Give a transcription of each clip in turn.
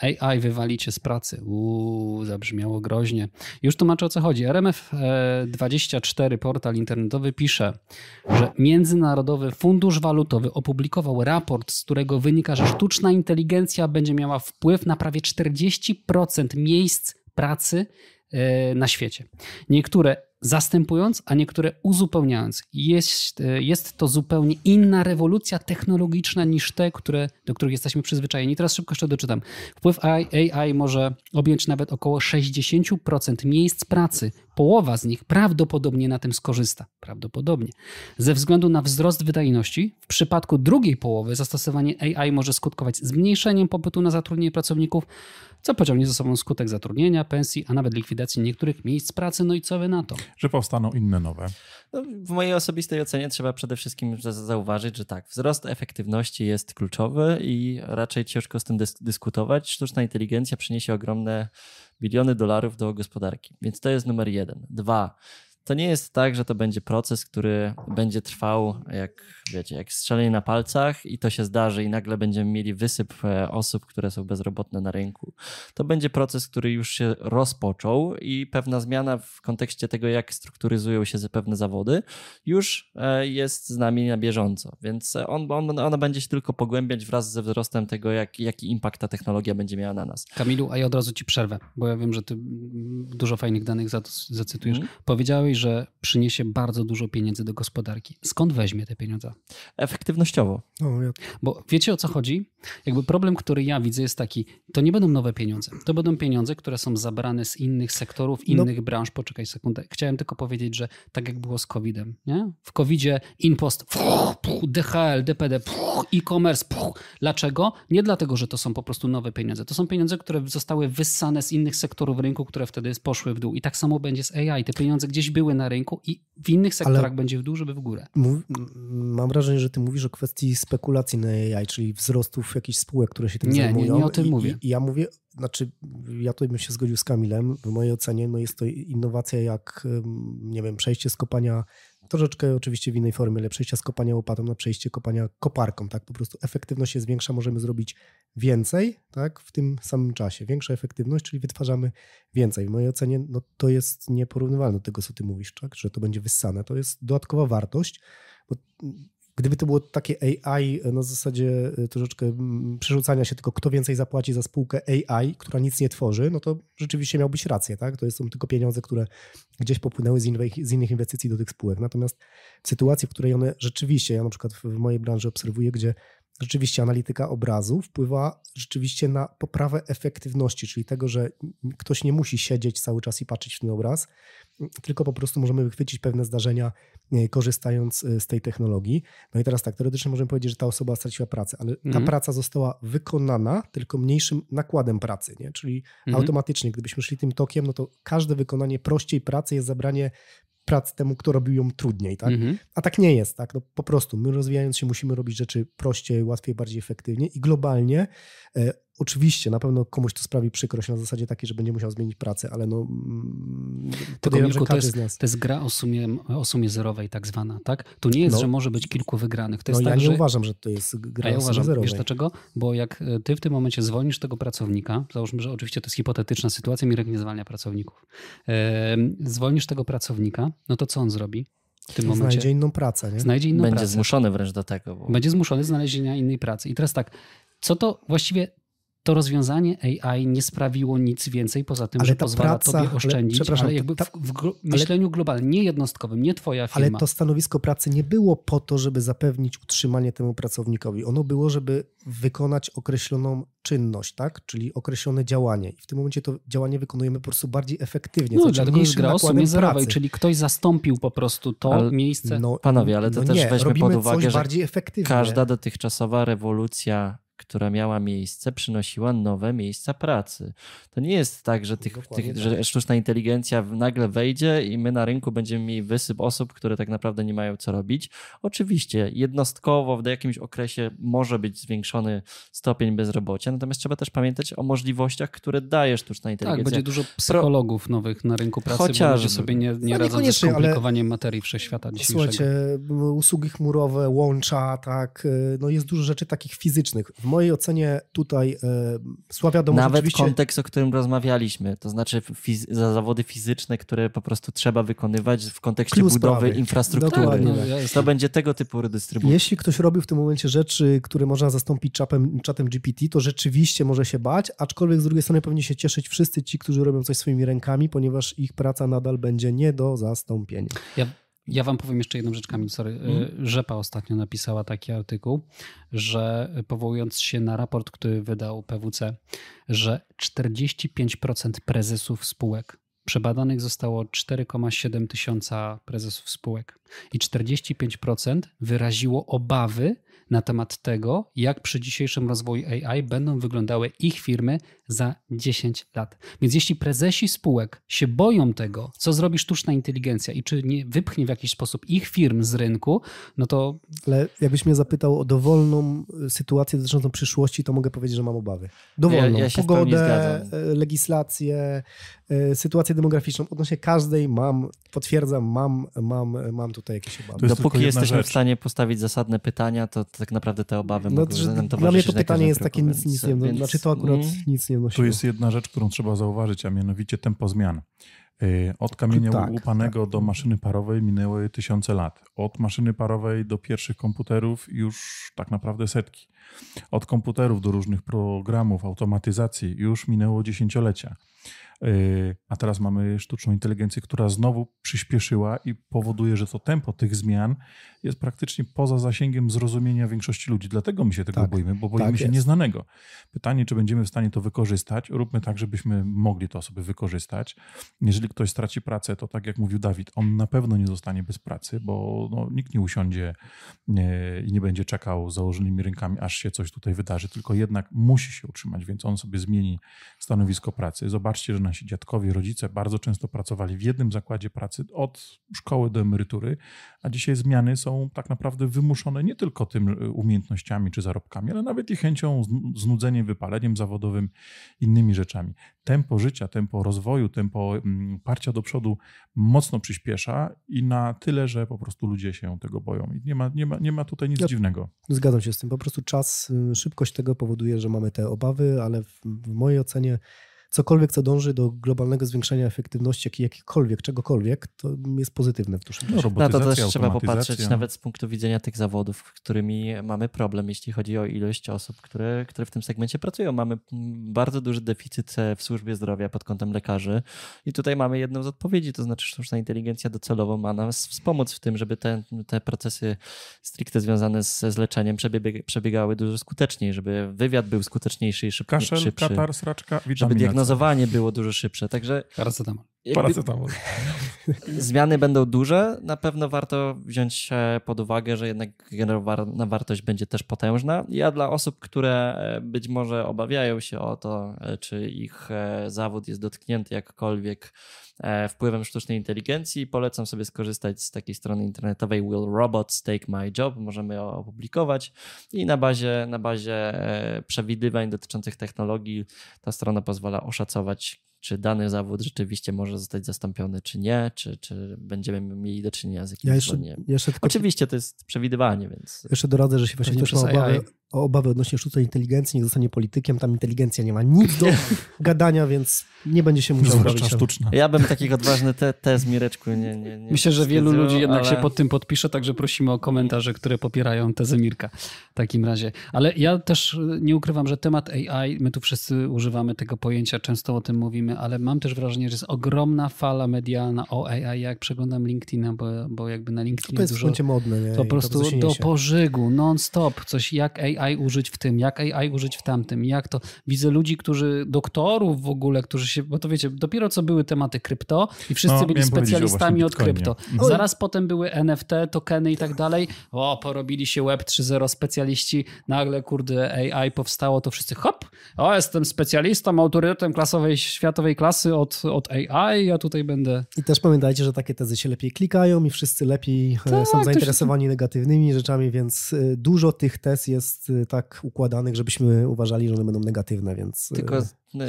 AI wywalicie z pracy. Uuu, zabrzmiało groźnie. Już tłumaczę o co chodzi. RMF24, portal internetowy, pisze, że Międzynarodowy Fundusz Walutowy opublikował raport, z którego wynika, że sztuczna inteligencja będzie miała wpływ na prawie 40% miejsc pracy e, na świecie. Niektóre zastępując, a niektóre uzupełniając. Jest, e, jest to zupełnie inna rewolucja technologiczna niż te, które, do których jesteśmy przyzwyczajeni. Teraz szybko jeszcze doczytam. Wpływ AI, może objąć nawet około 60% miejsc pracy. Połowa z nich prawdopodobnie na tym skorzysta. Prawdopodobnie. Ze względu na wzrost wydajności, w przypadku drugiej połowy zastosowanie AI może skutkować zmniejszeniem popytu na zatrudnienie pracowników, co pociągnie za sobą skutek zatrudnienia, pensji, a nawet likwidacji niektórych miejsc pracy. No i co wy na to? Że powstaną inne nowe. No, w mojej osobistej ocenie trzeba przede wszystkim zauważyć, że tak, wzrost efektywności jest kluczowy i raczej ciężko z tym dysk dyskutować. Sztuczna inteligencja przyniesie ogromne biliony dolarów do gospodarki, więc to jest numer jeden. Dwa, to nie jest tak, że to będzie proces, który będzie trwał, jak wiecie, jak strzelenie na palcach i to się zdarzy i nagle będziemy mieli wysyp e, osób, które są bezrobotne na rynku. To będzie proces, który już się rozpoczął i pewna zmiana w kontekście tego, jak strukturyzują się pewne zawody, już e, jest z nami na bieżąco, więc on, on, ona będzie się tylko pogłębiać wraz ze wzrostem tego, jak, jaki impact ta technologia będzie miała na nas. Kamilu, a ja od razu ci przerwę, bo ja wiem, że ty dużo fajnych danych zacytujesz. Mm. Powiedziałeś, że przyniesie bardzo dużo pieniędzy do gospodarki. Skąd weźmie te pieniądze? Efektywnościowo. No, ja... Bo wiecie o co chodzi? Jakby problem, który ja widzę jest taki, to nie będą nowe pieniądze. To będą pieniądze, które są zabrane z innych sektorów, no. innych no. branż. Poczekaj sekundę. Chciałem tylko powiedzieć, że tak jak było z COVID-em, nie? W COVID-zie InPost, DHL, DPD, e-commerce. Dlaczego? Nie dlatego, że to są po prostu nowe pieniądze. To są pieniądze, które zostały wyssane z innych sektorów rynku, które wtedy poszły w dół. I tak samo będzie z AI. Te pieniądze gdzieś były na rynku i w innych sektorach Ale będzie w dół, żeby w górę. Mów, mam wrażenie, że ty mówisz o kwestii spekulacji na AI, czyli wzrostów jakichś spółek, które się tym nie, zajmują. Nie, nie o tym I, mówię. I ja mówię, znaczy ja tutaj bym się zgodził z Kamilem. W mojej ocenie no jest to innowacja jak, nie wiem, przejście z kopania Troszeczkę oczywiście w innej formie, ale przejście z kopania łopatą na przejście kopania koparką, tak? Po prostu efektywność się zwiększa, możemy zrobić więcej, tak? W tym samym czasie. Większa efektywność, czyli wytwarzamy więcej. W mojej ocenie no, to jest nieporównywalne do tego, co ty mówisz, tak? Że to będzie wyssane. To jest dodatkowa wartość, bo Gdyby to było takie AI na zasadzie e, troszeczkę przerzucania się tylko kto więcej zapłaci za spółkę AI, która nic nie tworzy, no to rzeczywiście miałbyś rację, tak? To są tylko pieniądze, które gdzieś popłynęły z z innych inwestycji do tych spółek. Natomiast w sytuacji, w której one rzeczywiście, ja na przykład w mojej branży obserwuję, gdzie rzeczywiście analityka obrazu wpływa rzeczywiście na poprawę efektywności, czyli tego, że ktoś nie musi siedzieć cały czas i patrzeć w ten obraz, tylko po prostu możemy wychwycić pewne zdarzenia, e, korzystając e, z tej technologii. No i teraz tak, teoretycznie możemy powiedzieć, że ta osoba straciła pracę, ale ta mhm. praca została wykonana tylko mniejszym nakładem pracy, nie? czyli mhm. automatycznie, gdybyśmy szli tym tokiem, no to każde wykonanie prościej pracy jest zabranie prac temu, kto robił ją trudniej, tak? Mhm. A tak nie jest, tak? No, po prostu my rozwijając się musimy robić rzeczy prościej, łatwiej, bardziej efektywnie i globalnie e, Oczywiście, na pewno komuś to sprawi przykrość na zasadzie takiej, że będzie musiał zmienić pracę, ale no. Mm, Tylko Mirku, to, jest, to jest gra o sumie, o sumie zerowej, tak zwana, tak? Tu nie jest, no, że może być kilku wygranych. To jest no tak, ja nie że... uważam, że to jest gra ja o uważam, zerowej. Wiesz dlaczego? Bo jak e, ty w tym momencie zwolnisz tego pracownika, załóżmy, że oczywiście to jest hipotetyczna sytuacja, Mirek nie zwalnia pracowników. zwolnisz tego pracownika, no to co on zrobi? w tym momencie. Znajdzie inną pracę, nie? Znajdzie inną Będzie pracę. zmuszony wręcz do tego. Bo... Będzie zmuszony znalezienia innej pracy. I teraz tak, co to właściwie to rozwiązanie AI nie sprawiło nic więcej poza tym, ale że pozwala praca, tobie oszczędzić, ale, ale jakby ta, w, w myśleniu ale, globalnym, nie jednostkowym, nie twoja firma. Ale to stanowisko pracy nie było po to, żeby zapewnić utrzymanie temu pracownikowi. Ono było, żeby wykonać określoną czynność, tak? czyli określone działanie. I w tym momencie to działanie wykonujemy po prostu bardziej efektywnie. No, dlatego jest gra o sumie zerowej, czyli ktoś zastąpił po prostu to ale, miejsce. No, Panowie, ale to no też nie, weźmy pod uwagę, że każda dotychczasowa rewolucja która miała miejsce, przynosiła nowe miejsca pracy. To nie jest tak, że, tych, tych, że tak. sztuczna inteligencja nagle wejdzie i my na rynku będziemy mieli wysyp osób, które tak naprawdę nie mają co robić. Oczywiście jednostkowo w jakimś okresie może być zwiększony stopień bezrobocia, natomiast trzeba też pamiętać o możliwościach, które daje sztuczna inteligencja. Tak, będzie dużo psychologów Pro... nowych na rynku pracy, Chociaż... bo sobie nie, nie no radzą ze skomplikowaniem ale... materii wszechświata dzisiejszego. Słuchajcie, usługi chmurowe, łącza, tak, no jest dużo rzeczy takich fizycznych. W mojej ocenie tutaj e, sławia dom Nawet rzeczywiście... kontekst, o którym rozmawialiśmy, to znaczy fiz- za zawody fizyczne, które po prostu trzeba wykonywać w kontekście budowy infrastruktury. Dokładnie To będzie tego typu redystrybucja. Jeśli ktoś robił w tym momencie rzeczy, które można zastąpić czatem, czatem GPT, to rzeczywiście może się bać, aczkolwiek z drugiej strony powinni się cieszyć wszyscy ci, którzy robią coś swoimi rękami, ponieważ ich praca nadal będzie nie do zastąpienia. Ja, ja wam powiem jeszcze jedną rzecz, Kamil, sorry. Mhm. Rzepa ostatnio napisała taki artykuł, że powołując się na raport, który wydał PWC, że 45% prezesów spółek przebadanych zostało 4,7 tysiąca prezesów spółek i 45% wyraziło obawy na temat tego, jak przy dzisiejszym rozwoju AI będą wyglądały ich firmy za 10 lat. Więc jeśli prezesi spółek się boją tego, co zrobi sztuczna inteligencja i czy nie wypchnie w jakiś sposób ich firm z rynku, no to Ale jakbyś mnie zapytał o dowolną y, sytuację dotyczącą przyszłości, to mogę powiedzieć, że mam obawy. Dowolną. Ja- ja Pogodę, y, legislację, y, sytuację demograficzną. Odnośnie każdej mam, potwierdzam, mam, mam, mam tutaj jakieś obawy. Dopóki jesteśmy w stanie postawić zasadne pytania, to tak naprawdę te obawy No, mogą że nam dla mnie to pytanie jest takie nic, nic nie więc, Znaczy to akurat mm, nic nie Tu jest jedna rzecz, którą trzeba zauważyć, a mianowicie tempo zmian. Yy, Od kamienia Tak, łupanego tak. do maszyny parowej minęły tysiące lat. Od maszyny parowej do pierwszych komputerów już tak naprawdę setki. Od komputerów do różnych programów, automatyzacji już minęło dziesięciolecia. Yy, A teraz mamy sztuczną inteligencję, która znowu przyspieszyła i powoduje, że to tempo tych zmian jest praktycznie poza zasięgiem zrozumienia większości ludzi. Dlatego my się tego Tak, boimy, bo boimy tak się jest. nieznanego. Pytanie, czy będziemy w stanie to wykorzystać? Róbmy tak, żebyśmy mogli to sobie wykorzystać. Jeżeli ktoś straci pracę, to tak jak mówił Dawid, on na pewno nie zostanie bez pracy, bo no, nikt nie usiądzie i nie będzie czekał z założonymi rękami, aż się coś tutaj wydarzy, tylko jednak musi się utrzymać, więc on sobie zmieni stanowisko pracy. Zobaczcie, że nasi dziadkowie, rodzice bardzo często pracowali w jednym zakładzie pracy od szkoły do emerytury, a dzisiaj zmiany są tak naprawdę wymuszone nie tylko tym y, umiejętnościami czy zarobkami, ale nawet i chęcią, zn- znudzeniem, wypaleniem zawodowym, innymi rzeczami. Tempo życia, tempo rozwoju, tempo mm, parcia do przodu mocno przyspiesza i na tyle, że po prostu ludzie się tego boją. I nie ma, nie ma, nie ma tutaj nic Ja- dziwnego. Zgadzam się z tym. Po prostu czas, y, szybkość tego powoduje, że mamy te obawy, ale w, w mojej ocenie cokolwiek, co dąży do globalnego zwiększenia efektywności jak, jakikolwiek, czegokolwiek, to jest pozytywne w dłuższym No, czasie. No to też trzeba popatrzeć nawet z punktu widzenia tych zawodów, którymi mamy problem, jeśli chodzi o ilość osób, które, które w tym segmencie pracują. Mamy bardzo duży deficyt e, w służbie zdrowia pod kątem lekarzy i tutaj mamy jedną z odpowiedzi, to znaczy sztuczna inteligencja docelowo ma nas wspomóc w tym, żeby te, te procesy stricte związane z, z leczeniem przebieg, przebiegały dużo skuteczniej, żeby wywiad był skuteczniejszy i szybki, Kaszel, szybszy. katar, sraczka, witamina C. diagnozowanie było dużo szybsze. Także paracetamol. Paracetamol. zmiany będą duże. Na pewno warto wziąć pod uwagę, że jednak generowana wartość będzie też potężna. Ja dla osób, które e, być może obawiają się o to, e, czy ich e, zawód jest dotknięty jakkolwiek wpływem sztucznej inteligencji, polecam sobie skorzystać z takiej strony internetowej Will Robots Take My Job. Możemy ją opublikować i na bazie, na bazie e, przewidywań dotyczących technologii ta strona pozwala oszacować, czy dany zawód rzeczywiście może zostać zastąpiony, czy nie, czy, czy będziemy mieli do czynienia z jakimś Ja jeszcze, jeszcze tylko Oczywiście to jest przewidywanie, więc Jeszcze doradzę, że jeśli właśnie ktoś ma obawy, o obawy odnośnie sztucznej inteligencji, niech zostanie politykiem, tam inteligencja nie ma nic do gadania, więc nie będzie się musiał bawić. sztuczna. ja bym takich odważny te, tez Mireczku nie, nie, nie Myślę, że wielu ludzi jednak ale- się pod tym podpisze, także prosimy o komentarze, które popierają tezę Mirka w takim razie. Ale ja też nie ukrywam, że temat AI, my tu wszyscy używamy tego pojęcia, często o tym mówimy, ale mam też wrażenie, że jest ogromna fala medialna o AI. Jak przeglądam LinkedIna, bo, bo jakby na To LinkedInie jest w dużo... modne. Nie? To po prostu się do pożygu, non-stop, coś jak AI użyć w tym, jak AI użyć w tamtym, jak to. Widzę ludzi, którzy, doktorów w ogóle, którzy się, bo to wiecie, dopiero co były tematy krypto i wszyscy No, byli specjalistami od krypto. Mhm. Zaraz potem były NFT, tokeny i tak dalej. O, porobili się Web 3.0 specjaliści, nagle kurde AI powstało, to wszyscy hop, o, jestem specjalistą, autorytetem klasowej, światowej klasy od, od AI, ja tutaj będę I też pamiętajcie, że takie tezy się lepiej klikają i wszyscy lepiej e, Tak, są zainteresowani negatywnymi rzeczami, więc e, dużo tych tez jest e, tak układanych, żebyśmy uważali, że one będą negatywne, więc Tylko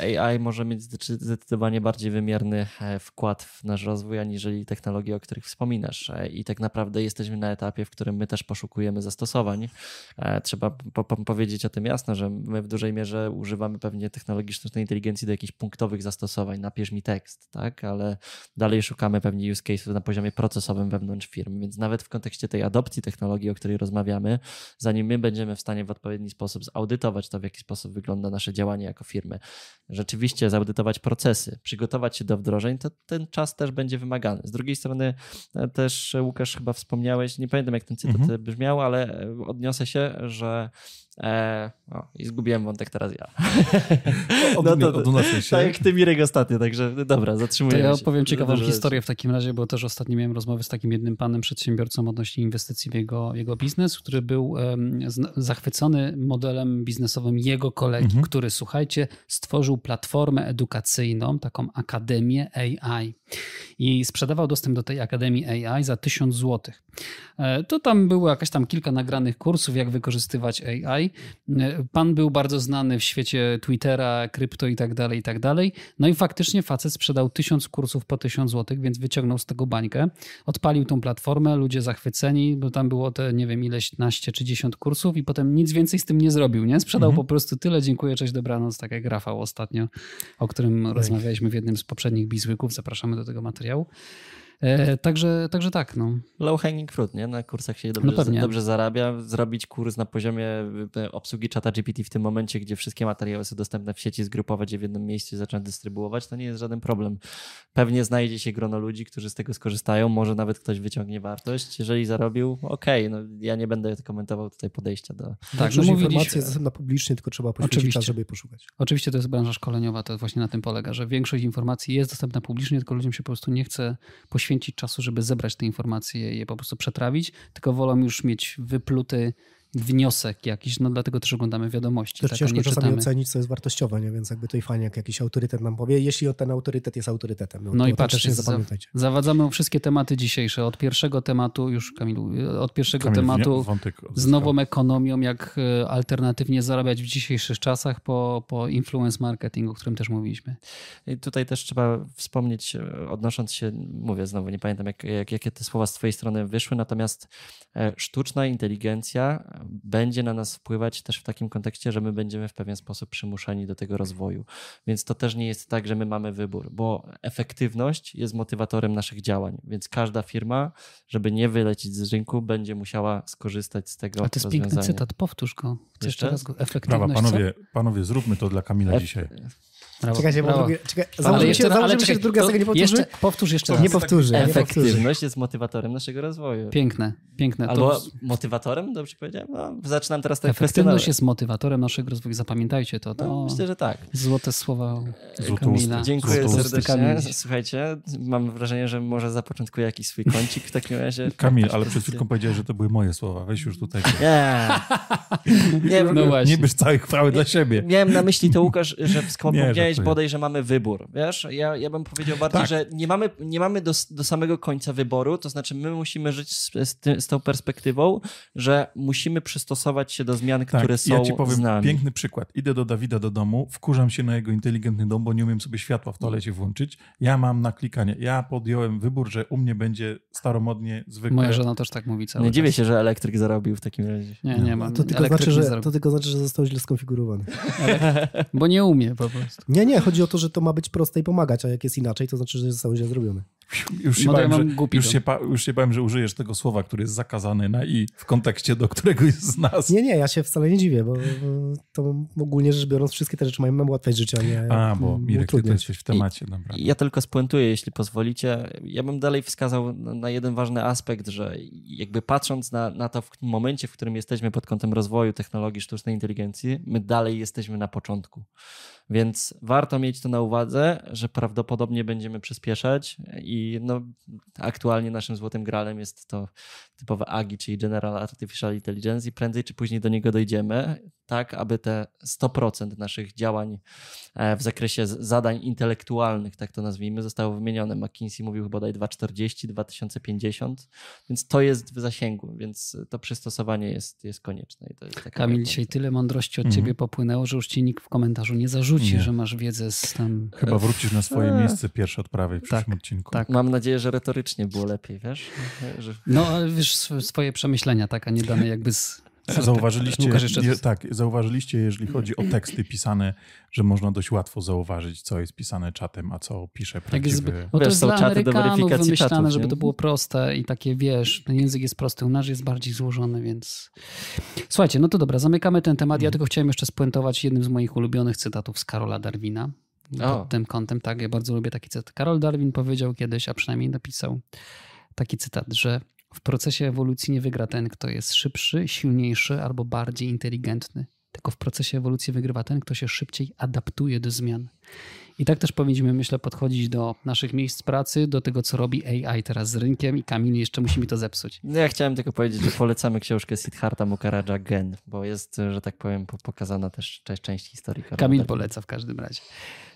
AI może mieć zdecydowanie bardziej wymierny e, wkład w nasz rozwój, aniżeli technologie, o których wspominasz. E, I tak naprawdę jesteśmy na etapie, w którym my też poszukujemy zastosowań. E, trzeba po po powiedzieć o tym jasno, że my w dużej mierze używamy pewnie technologii sztucznej inteligencji do jakichś punktowych zastosowań. Napisz mi tekst, tak? Ale dalej szukamy pewnie use case'ów na poziomie procesowym wewnątrz firmy, więc nawet w kontekście tej adopcji technologii, o której rozmawiamy, zanim my będziemy w stanie w odpowiedni sposób zaudytować to, w jaki sposób wygląda nasze działanie jako firmy, rzeczywiście zaudytować procesy, przygotować się do wdrożeń, to ten czas też będzie wymagany. Z drugiej strony e, też e, Łukasz chyba wspomniałeś, nie pamiętam jak ten cytat mhm. brzmiał, ale e, odniosę się, że E, o, I zgubiłem wątek teraz ja. Od, no to, odnoszę się. Tak jak ty Mirek ostatnio, także dobra, zatrzymuję To ja się. opowiem ciekawą historię w takim razie, bo też ostatnio miałem rozmowę z takim jednym panem przedsiębiorcą odnośnie inwestycji w jego, jego biznes, który był um, zachwycony modelem biznesowym jego kolegi, mhm. który, słuchajcie, stworzył platformę edukacyjną, taką akademię AI i sprzedawał dostęp do tej akademii AI za 1000 zł. E, to tam było jakaś tam kilka nagranych kursów, jak wykorzystywać AI Pan był bardzo znany w świecie Twittera, krypto i tak dalej, i tak dalej. No i faktycznie facet sprzedał tysiąc kursów po tysiąc złotych, więc wyciągnął z tego bańkę. Odpalił tą platformę, ludzie zachwyceni, bo tam było te, nie wiem, ileś naście czy dziesiąt kursów i potem nic więcej z tym nie zrobił, nie? Sprzedał mhm. po prostu tyle, dziękuję, cześć, dobranoc, tak jak Rafał ostatnio, o którym rozmawialiśmy w jednym z poprzednich bizłyków. Zapraszamy do tego materiału. E, także, także tak. No. Low hanging fruit, nie? Na kursach się dobrze, no dobrze zarabia. Zrobić kurs na poziomie e, obsługi czata GPT w tym momencie, gdzie wszystkie materiały są dostępne w sieci, zgrupować je w jednym miejscu i zacząć dystrybuować, to nie jest żaden problem. Pewnie znajdzie się grono ludzi, którzy z tego skorzystają, może nawet ktoś wyciągnie wartość. Jeżeli zarobił, okej, okay, no ja nie będę komentował tutaj podejścia do... Tak, no informacja jest dostępna publicznie, tylko trzeba poświęcić Oczywiście. czas, żeby je poszukać. Oczywiście to jest branża szkoleniowa, to właśnie na tym polega, że większość informacji jest dostępna publicznie, tylko ludziom się po prostu nie chce poświęcić poświęcić czasu, żeby zebrać te informacje i je po prostu przetrawić, tylko wolą już mieć wypluty wniosek jakiś, no dlatego też oglądamy wiadomości. Też tak, ciężko czasami czytamy. ocenić, co jest wartościowe, nie? więc jakby to i fajnie, jak jakiś autorytet nam powie, jeśli ten autorytet jest autorytetem. No, no i patrzcie, zapamiętajcie. zawadzamy wszystkie tematy dzisiejsze. Od pierwszego tematu, już Kamilu, od pierwszego Kamil, tematu z nową ekonomią, jak e, alternatywnie zarabiać w dzisiejszych czasach po, po influence marketing, o którym też mówiliśmy. I tutaj też trzeba wspomnieć, e, odnosząc się, mówię znowu, nie pamiętam jak, jak, jakie te słowa z twojej strony wyszły, natomiast e, sztuczna inteligencja będzie na nas wpływać też w takim kontekście, że my będziemy w pewien sposób przymuszani do tego rozwoju. Więc to też nie jest tak, że my mamy wybór, bo efektywność jest motywatorem naszych działań, więc każda firma, żeby nie wylecieć z rynku, będzie musiała skorzystać z tego A to jest piękny cytat, powtórz go. Chcesz jeszcze raz go? Efektywność, Brawa, panowie, panowie, zróbmy to dla Kamila dzisiaj. Brawo, Czekajcie, brawo. czekaj, założymy jeszcze, się, założymy się, że druga nie powtórzy? Jeszcze, powtórz jeszcze raz. Nie powtórzy. Efektywność jest motywatorem naszego rozwoju. Piękne, piękne. Albo to... motywatorem, dobrze powiedziałem? No, zaczynam teraz tak Efektywność jest motywatorem naszego rozwoju. Zapamiętajcie to. to no, myślę, że tak. Złote słowa Kamila. Dziękuję serdecznie. Słuchajcie, mam wrażenie, że może zapoczątkuję jakiś swój kącik w takim razie. Kamil, ale przed chwilką powiedziałeś, że to były moje słowa. Weź już tutaj. Nie. nie, no nie bierz całej chwały dla siebie. Miałem na myśli to, Łukasz, że wspomniałeś bodaj, że mamy wybór. Wiesz, ja, ja bym powiedział bardziej, tak. że nie mamy, nie mamy do, do samego końca wyboru, to znaczy my musimy żyć z, z, ty, z tą perspektywą, że musimy przystosować się do zmian, tak. które są Ja ci powiem z nami. piękny przykład. Idę do Dawida do domu, wkurzam się na jego inteligentny dom, bo nie umiem sobie światła w toalecie włączyć. Ja mam na klikanie. Ja podjąłem wybór, że u mnie będzie staromodnie zwykle. Moja żona też tak mówi cały Nie czas. dziwię się, że elektryk zarobił w takim razie. Nie, nie ma. To tylko, znaczy, że, to tylko znaczy, że został źle skonfigurowany. bo nie umie po prostu. Nie, nie. Chodzi o to, że to ma być proste i pomagać, a jak jest inaczej, to znaczy, że zostało źle zrobione. Już się, bałem, że, już, się, już się bałem, że użyjesz tego słowa, który jest zakazany na i w kontekście do któregoś z nas. Nie, nie, ja się wcale nie dziwię, bo, to ogólnie rzecz biorąc wszystkie te rzeczy mają nam ułatwiać życie, a nie A, bo Mirek, ty jesteś w temacie. Dobra. Ja tylko spuentuję, jeśli pozwolicie. Ja bym dalej wskazał na jeden ważny aspekt, że jakby patrząc na, na to w momencie, w którym jesteśmy pod kątem rozwoju technologii sztucznej inteligencji, my dalej jesteśmy na początku. Więc warto mieć to na uwadze, że prawdopodobnie będziemy przyspieszać i no, aktualnie naszym złotym gralem jest to typowe AGI, czyli General Artificial Intelligence i prędzej czy później do niego dojdziemy, tak aby te 100% naszych działań e, w zakresie zadań intelektualnych, tak to nazwijmy, zostało wymienione. McKinsey mówił chyba daj 2040, 2050, więc to jest w zasięgu, więc to przystosowanie jest, jest konieczne. I to jest Kamil, dzisiaj tyle mądrości od mhm. ciebie popłynęło, że już ci nikt w komentarzu nie zarzuci rzuci, Nie. że masz wiedzę z tam... Chyba wrócisz na swoje Eee. miejsce pierwsze odprawy w przyszłym Tak, odcinku. tak. Mam nadzieję, że retorycznie było lepiej, wiesz? Że... No, ale wiesz, sw- swoje przemyślenia, tak, a nie dane jakby z... z- Zauważyliście, je, tak, zauważyliście, jeżeli chodzi o teksty pisane, że można dość łatwo zauważyć, co jest pisane czatem, a co pisze jest, prawdziwy... bo to Wiesz, jest są dla czaty do Amerykanów weryfikacji wymyślane, czatów, żeby to było proste i takie, wiesz, ten język jest prosty, u nas jest bardziej złożony, więc... Słuchajcie, no to dobra, zamykamy ten temat. Ja Mhm. tylko chciałem jeszcze spuentować jednym z moich ulubionych cytatów z Karola Darwina. O. Pod tym kątem, tak, ja bardzo lubię taki cytat. Karol Darwin powiedział kiedyś, a przynajmniej napisał taki cytat, że w procesie ewolucji nie wygra ten, kto jest szybszy, silniejszy albo bardziej inteligentny. Tylko w procesie ewolucji wygrywa ten, kto się szybciej adaptuje do zmian. I tak też powinniśmy, myślę, podchodzić do naszych miejsc pracy, do tego, co robi AI teraz z rynkiem i Kamil jeszcze musi mi to zepsuć. No ja chciałem tylko powiedzieć, że polecamy książkę Siddhartha Mukherjea Gen, bo jest, że tak powiem, po- pokazana też część, historii. Kamil poleca w każdym razie.